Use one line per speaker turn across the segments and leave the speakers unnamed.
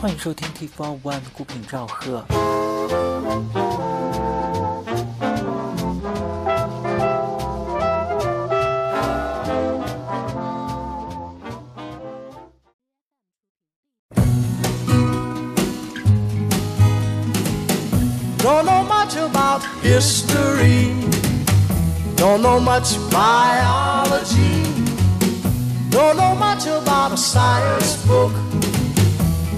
欢迎收听 Tea for One 孤品兆赫。
Don't know much about history. Don't know much biology. Don't know much about a science book.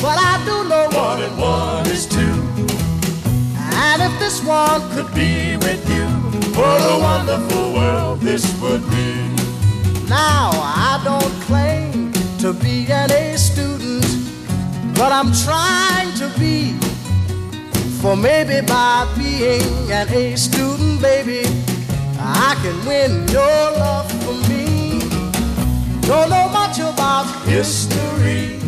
But I do know one and one is two. And if this one could be with you, what a wonderful world this would be. Now, I don't claim to be an A student, but I'm trying to be. For maybe by being an A student, baby, I can win your love for me. Don't know much about history.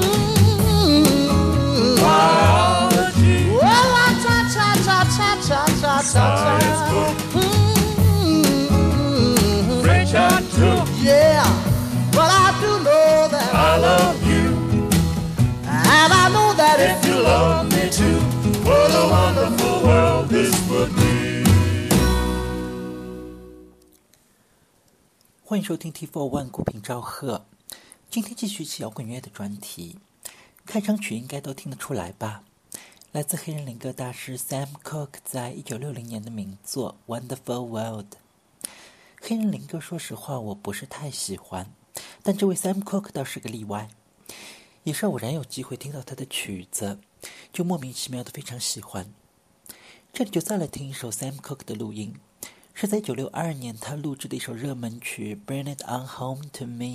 欢迎收听 T Four One 古平赵赫，今天继续起摇滚乐的专题。开场曲应该都听得出来吧？来自黑人灵歌大师 Sam Cooke 在一九六零年的名作《Wonderful World》。黑人灵歌，说实话我不是太喜欢，但这位 Sam Cooke 倒是个例外。也是偶然有机会听到他的曲子，就莫名其妙的非常喜欢。这里就再来听一首 Sam Cooke 的录音。是在一九六二年，他录制的一首热门曲《Bring It On Home to Me》。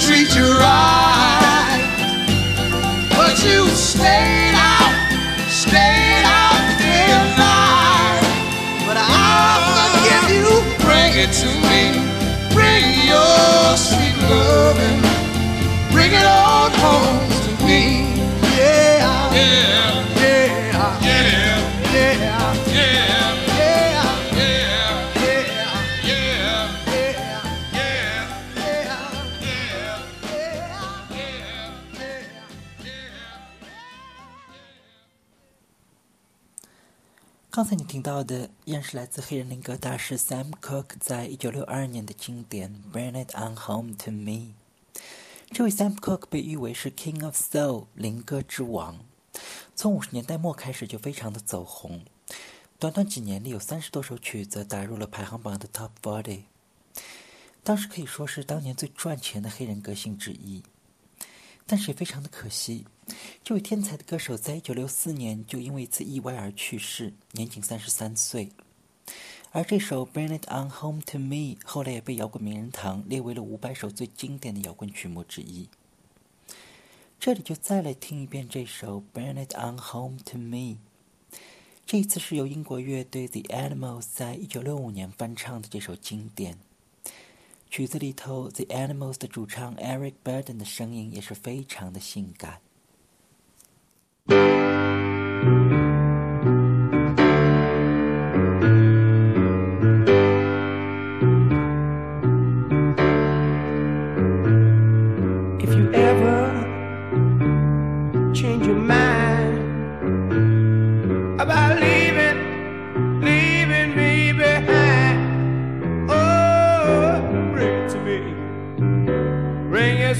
treat you right. But you stayed out, stayed out day and night. But I'll forgive you. Bring it to me. Bring your sweet loving. Bring it all home to me. Yeah.
yeah.
刚才你听到的依然是来自黑人灵歌大师 Sam Cooke 在一九六二年的经典《Bring It On Home to Me》。这位 Sam Cooke 被誉为是 King of Soul 灵歌之王，从五十年代末开始就非常的走红，短短几年里有三十多首曲子打入了排行榜的 Top Forty，当时可以说是当年最赚钱的黑人歌星之一。但是也非常的可惜，这位天才的歌手在一九六四年就因为一次意外而去世，年仅三十三岁。而这首《Bring It On Home to Me》后来也被摇滚名人堂列为了五百首最经典的摇滚曲目之一。这里就再来听一遍这首《Bring It On Home to Me》。这次是由英国乐队 The Animals 在一九六五年翻唱的这首经典。曲子里头，The Animals 的主唱 Eric Burden 的声音也是非常的性感。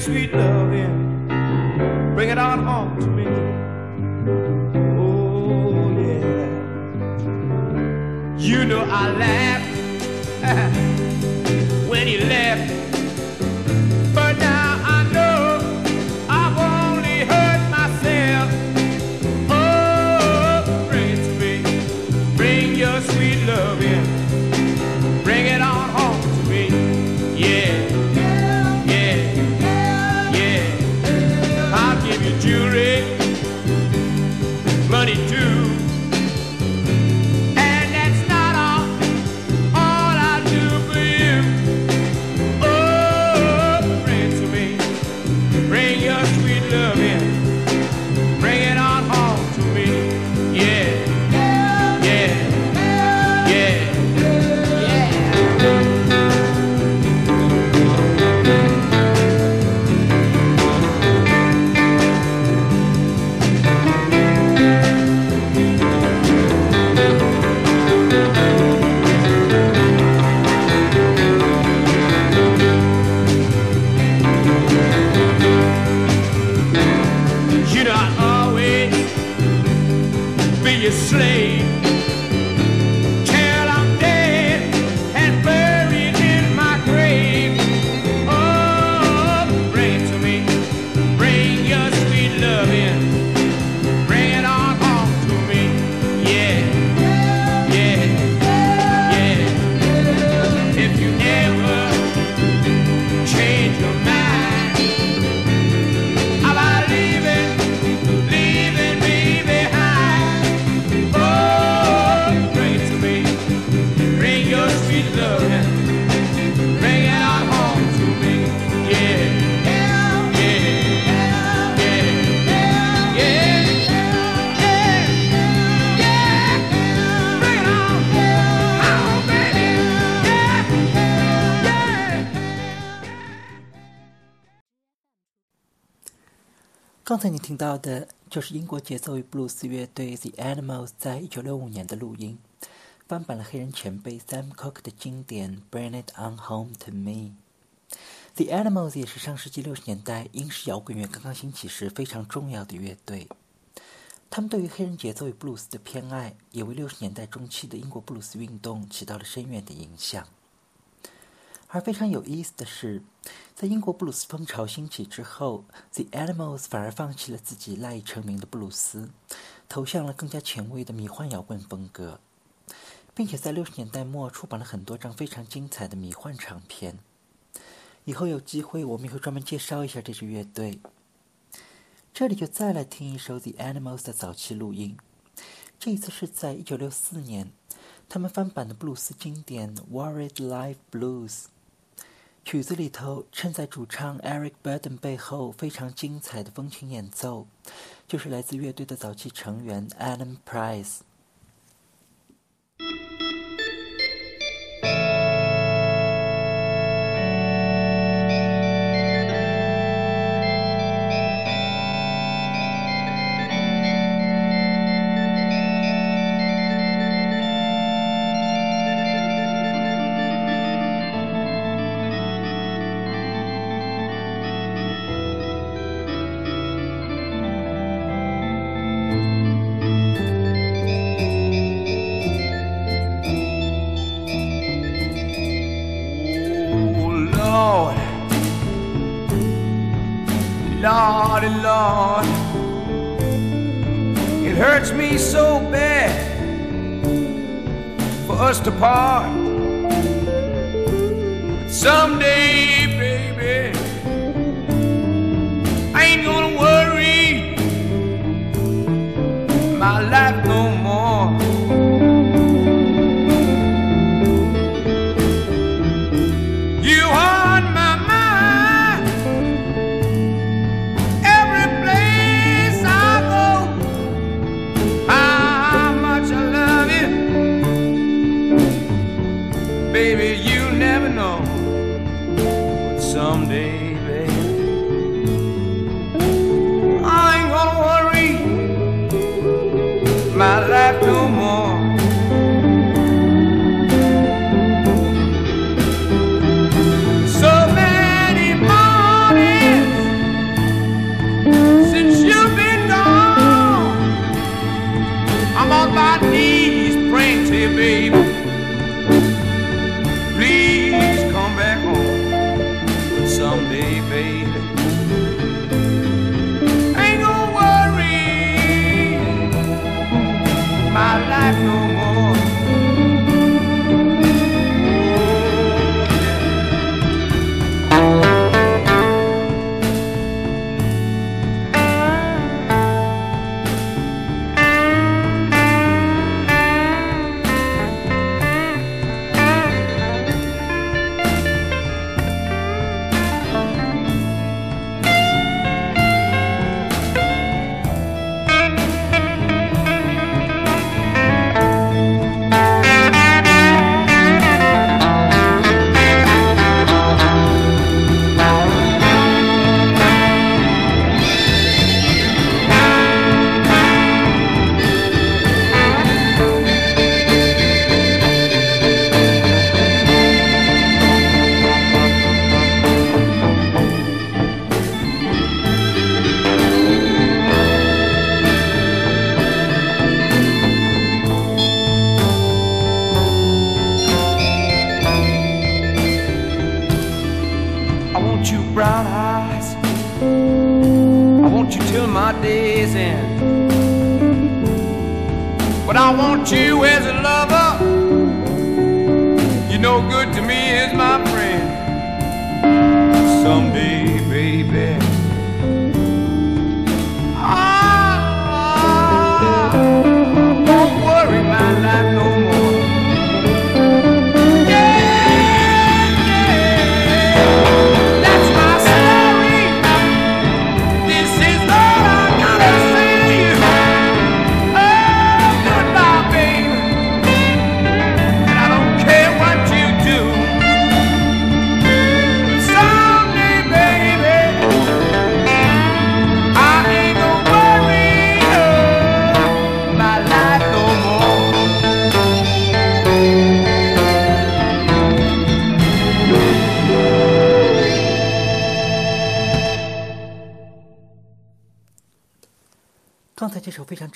Sweet love in, bring it on home to me. You know I laughed when you left.
刚才你听到的就是英国节奏与布鲁斯乐队 The Animals 在一九六五年的录音，翻版了黑人前辈 Sam Cooke 的经典《Bring It On Home to Me》。The Animals 也是上世纪六十年代英式摇滚乐刚刚兴起时非常重要的乐队。他们对于黑人节奏与布鲁斯的偏爱，也为六十年代中期的英国布鲁斯运动起到了深远的影响。而非常有意思的是，在英国布鲁斯风潮兴起之后，The Animals 反而放弃了自己赖以成名的布鲁斯，投向了更加前卫的迷幻摇滚风格，并且在六十年代末出版了很多张非常精彩的迷幻唱片。以后有机会我们也会专门介绍一下这支乐队。这里就再来听一首 The Animals 的早期录音，这一次是在一九六四年，他们翻版的布鲁斯经典《Worried Life Blues》。曲子里头衬在主唱 Eric Burdon 背后非常精彩的风琴演奏，就是来自乐队的早期成员 Alan Price。
For us to part. But someday, baby, I ain't gonna worry my life no baby.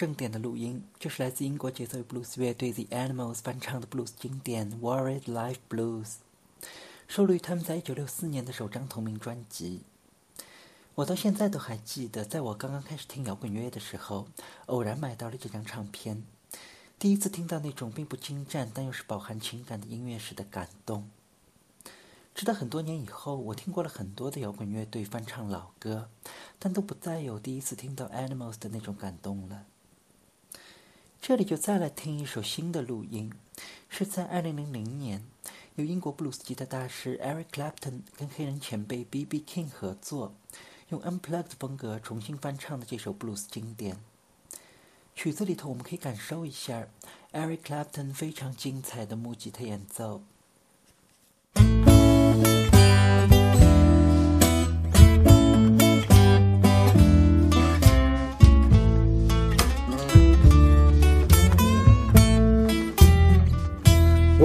正点的录音，就是来自英国节奏与布鲁斯乐队 The Animals 翻唱的布鲁斯经典《Worried Life Blues》，收录于他们在一九六四年的首张同名专辑。我到现在都还记得，在我刚刚开始听摇滚乐的时候，偶然买到了这张唱片，第一次听到那种并不精湛但又是饱含情感的音乐时的感动。直到很多年以后，我听过了很多的摇滚乐队翻唱老歌，但都不再有第一次听到 Animals 的那种感动了。这里就再来听一首新的录音，是在2000年，由英国布鲁斯吉他大师 Eric Clapton 跟黑人前辈 B.B. King 合作，用 Unplugged 风格重新翻唱的这首布鲁斯经典。曲子里头我们可以感受一下 Eric Clapton 非常精彩的木吉他演奏。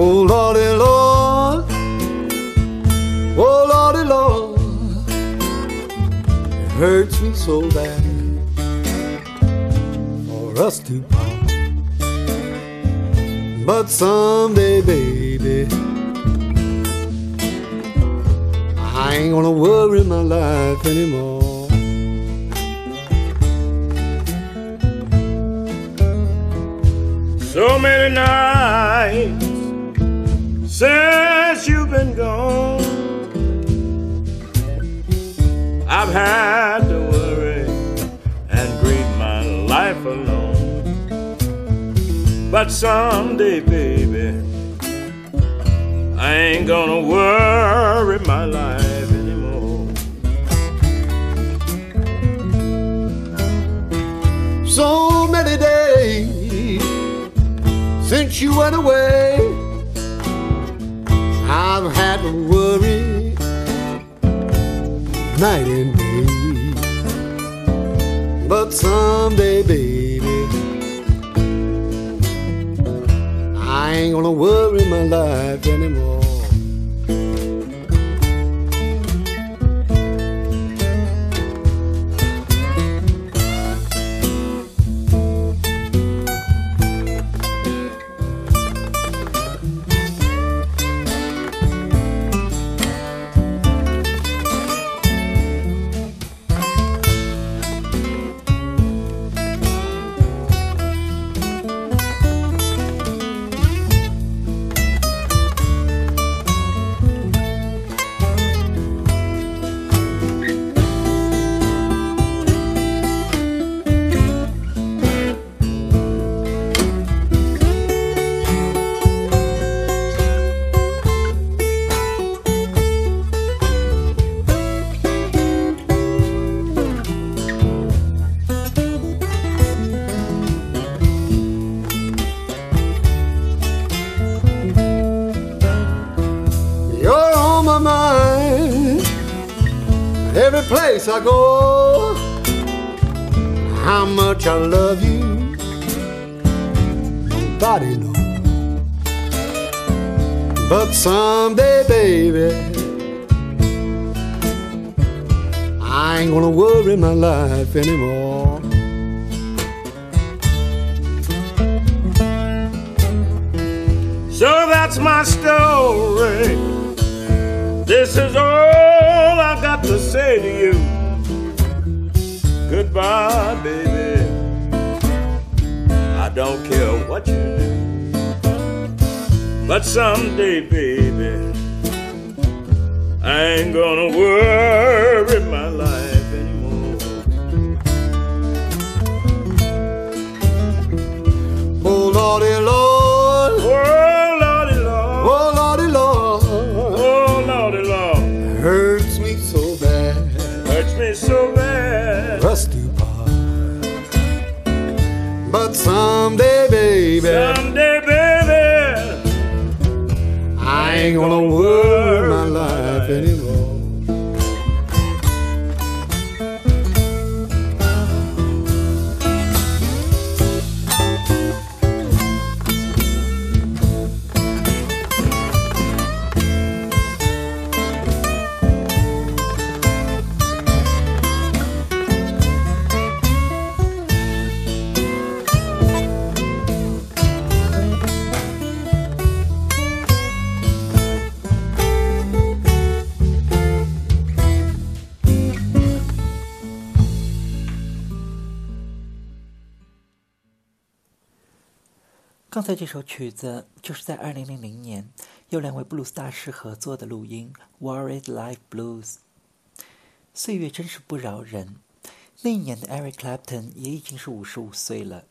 Oh Lordy eh, Lord, oh Lordy eh, Lord, it hurts me so bad for us to part. But someday, baby, I ain't gonna worry my life anymore.
So many nights since you've been gone, I've had to worry and grieve my life alone. But someday, baby, I ain't gonna worry my life anymore.
So many days since you went away, I've had to worry night and day. But someday, baby, I ain't gonna worry my life anymore. Love you, nobody knows. But someday, baby, I ain't gonna worry my life anymore.
So that's my story. This is all I've got to say to you. Goodbye, baby. Don't care what you do. But someday, baby, I ain't gonna worry my life anymore.
Oh, Lordy, Lord, someday, baby,
Someday, baby,
I ain't gonna worry
这首曲子就是在2000年由两位布鲁斯大师合作的录音《Worried Life Blues》。岁月真是不饶人，那一年的 Eric Clapton 也已经是五十五岁了，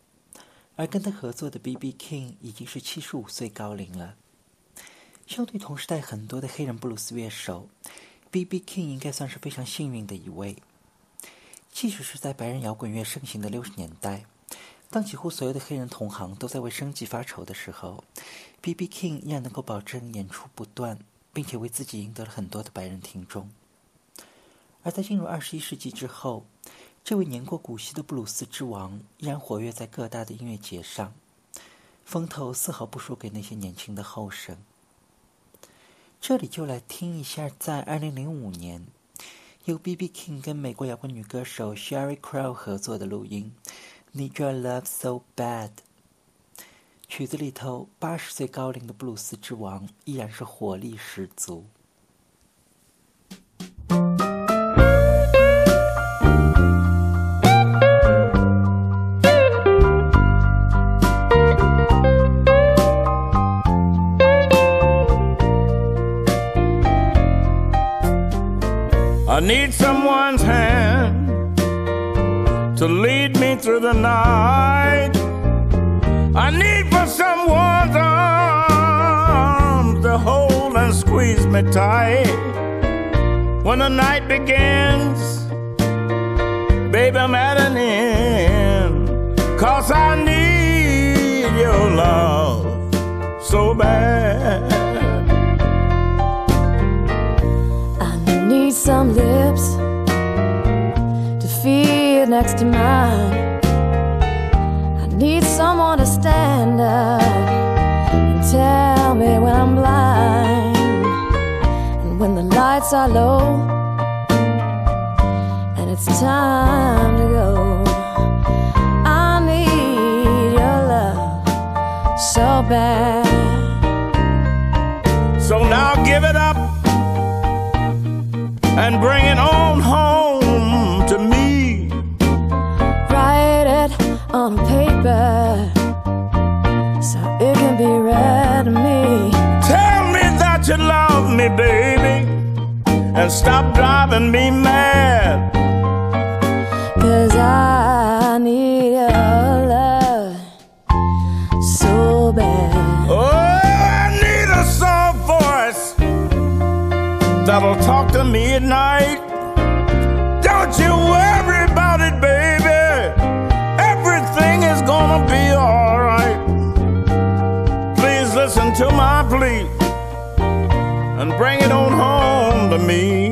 而跟他合作的 B.B. King 已经是七十五岁高龄了。相对同时代很多的黑人布鲁斯乐手，B.B. King 应该算是非常幸运的一位。即使是在白人摇滚乐盛行的六十年代，当几乎所有的黑人同行都在为生计发愁的时候，B.B. King 依然能够保证演出不断，并且为自己赢得了很多的白人听众。而在进入二十一世纪之后，这位年过古稀的布鲁斯之王依然活跃在各大的音乐节上，风头丝毫不输给那些年轻的后生。这里就来听一下，在二零零五年由 B.B. King 跟美国摇滚女歌手 Sherry Crow 合作的录音《Need Your Love So Bad》。曲子里头，八十岁高龄的布鲁斯之王依然是活力十足。
I need someone's hand through the night. I need for someone's arms to hold and squeeze me tight. When the night begins, baby, I'm at an end. Cause I need your love so bad.
I need some lips to feel next to mine. Need someone to stand up and tell me when I'm blind. And when the lights are low and it's time to go, I need your love so bad.
So now give it up and bring it on home
so it can be read to me.
Tell me that you love me, baby, and stop driving me mad. Bring it on home to me.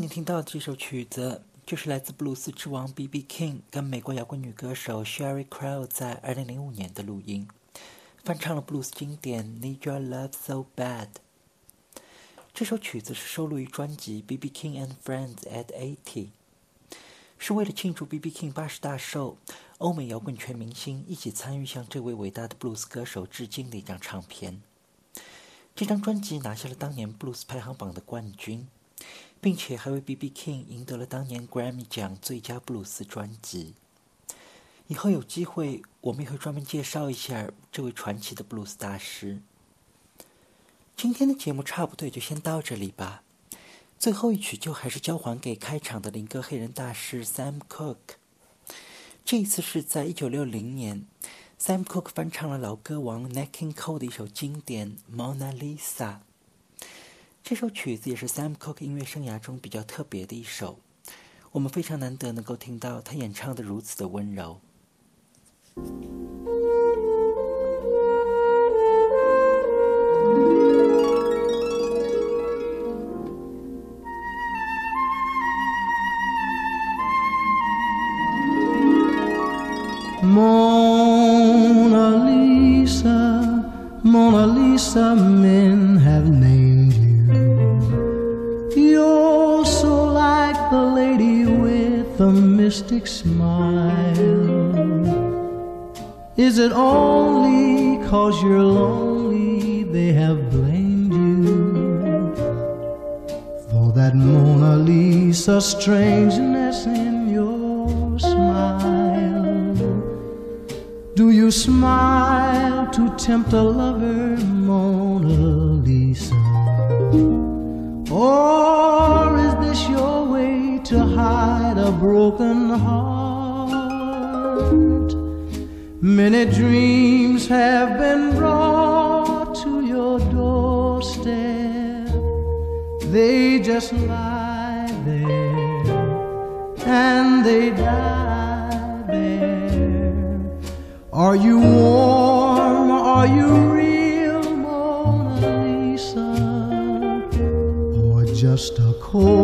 你听到的这首曲子，就是来自布鲁斯之王 B.B. King 跟美国摇滚女歌手 Sherry Crow 在2005年的录音，翻唱了布鲁斯经典《Need Your Love So Bad》。这首曲子是收录于专辑《B.B. King and Friends at 80》，是为了庆祝 B.B. King 八十大寿，欧美摇滚全明星一起参与向这位伟大的布鲁斯歌手致敬的一张唱片。这张专辑拿下了当年布鲁斯排行榜的冠军，并且还为 B.B. King 赢得了当年 Grammy 奖最佳布鲁斯专辑。以后有机会，我们也会专门介绍一下这位传奇的布鲁斯大师。今天的节目差不多就先到这里吧。最后一曲就还是交还给开场的灵歌黑人大师 Sam Cooke。这一次是在一九六零年，Sam Cooke 翻唱了老歌王 Nat King Cole 的一首经典《Mona Lisa》。这首曲子也是 Sam Cooke 音乐生涯中比较特别的一首，我们非常难得能够听到他演唱的如此的温柔。
Is it only cause you're lonely they have blamed you? For that Mona Lisa strangeness in your smile. Do you smile to tempt a lover, Mona Lisa? Or is this your way to hide a broken heart? Many dreams have been brought to your doorstep. They just lie there and they die there. Are you warm? Are you real, Mona Lisa? Or just a cold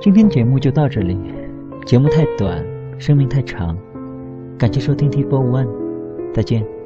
今天节目就到这里，节目太短，生命太长，感谢收听 T Four One，再见。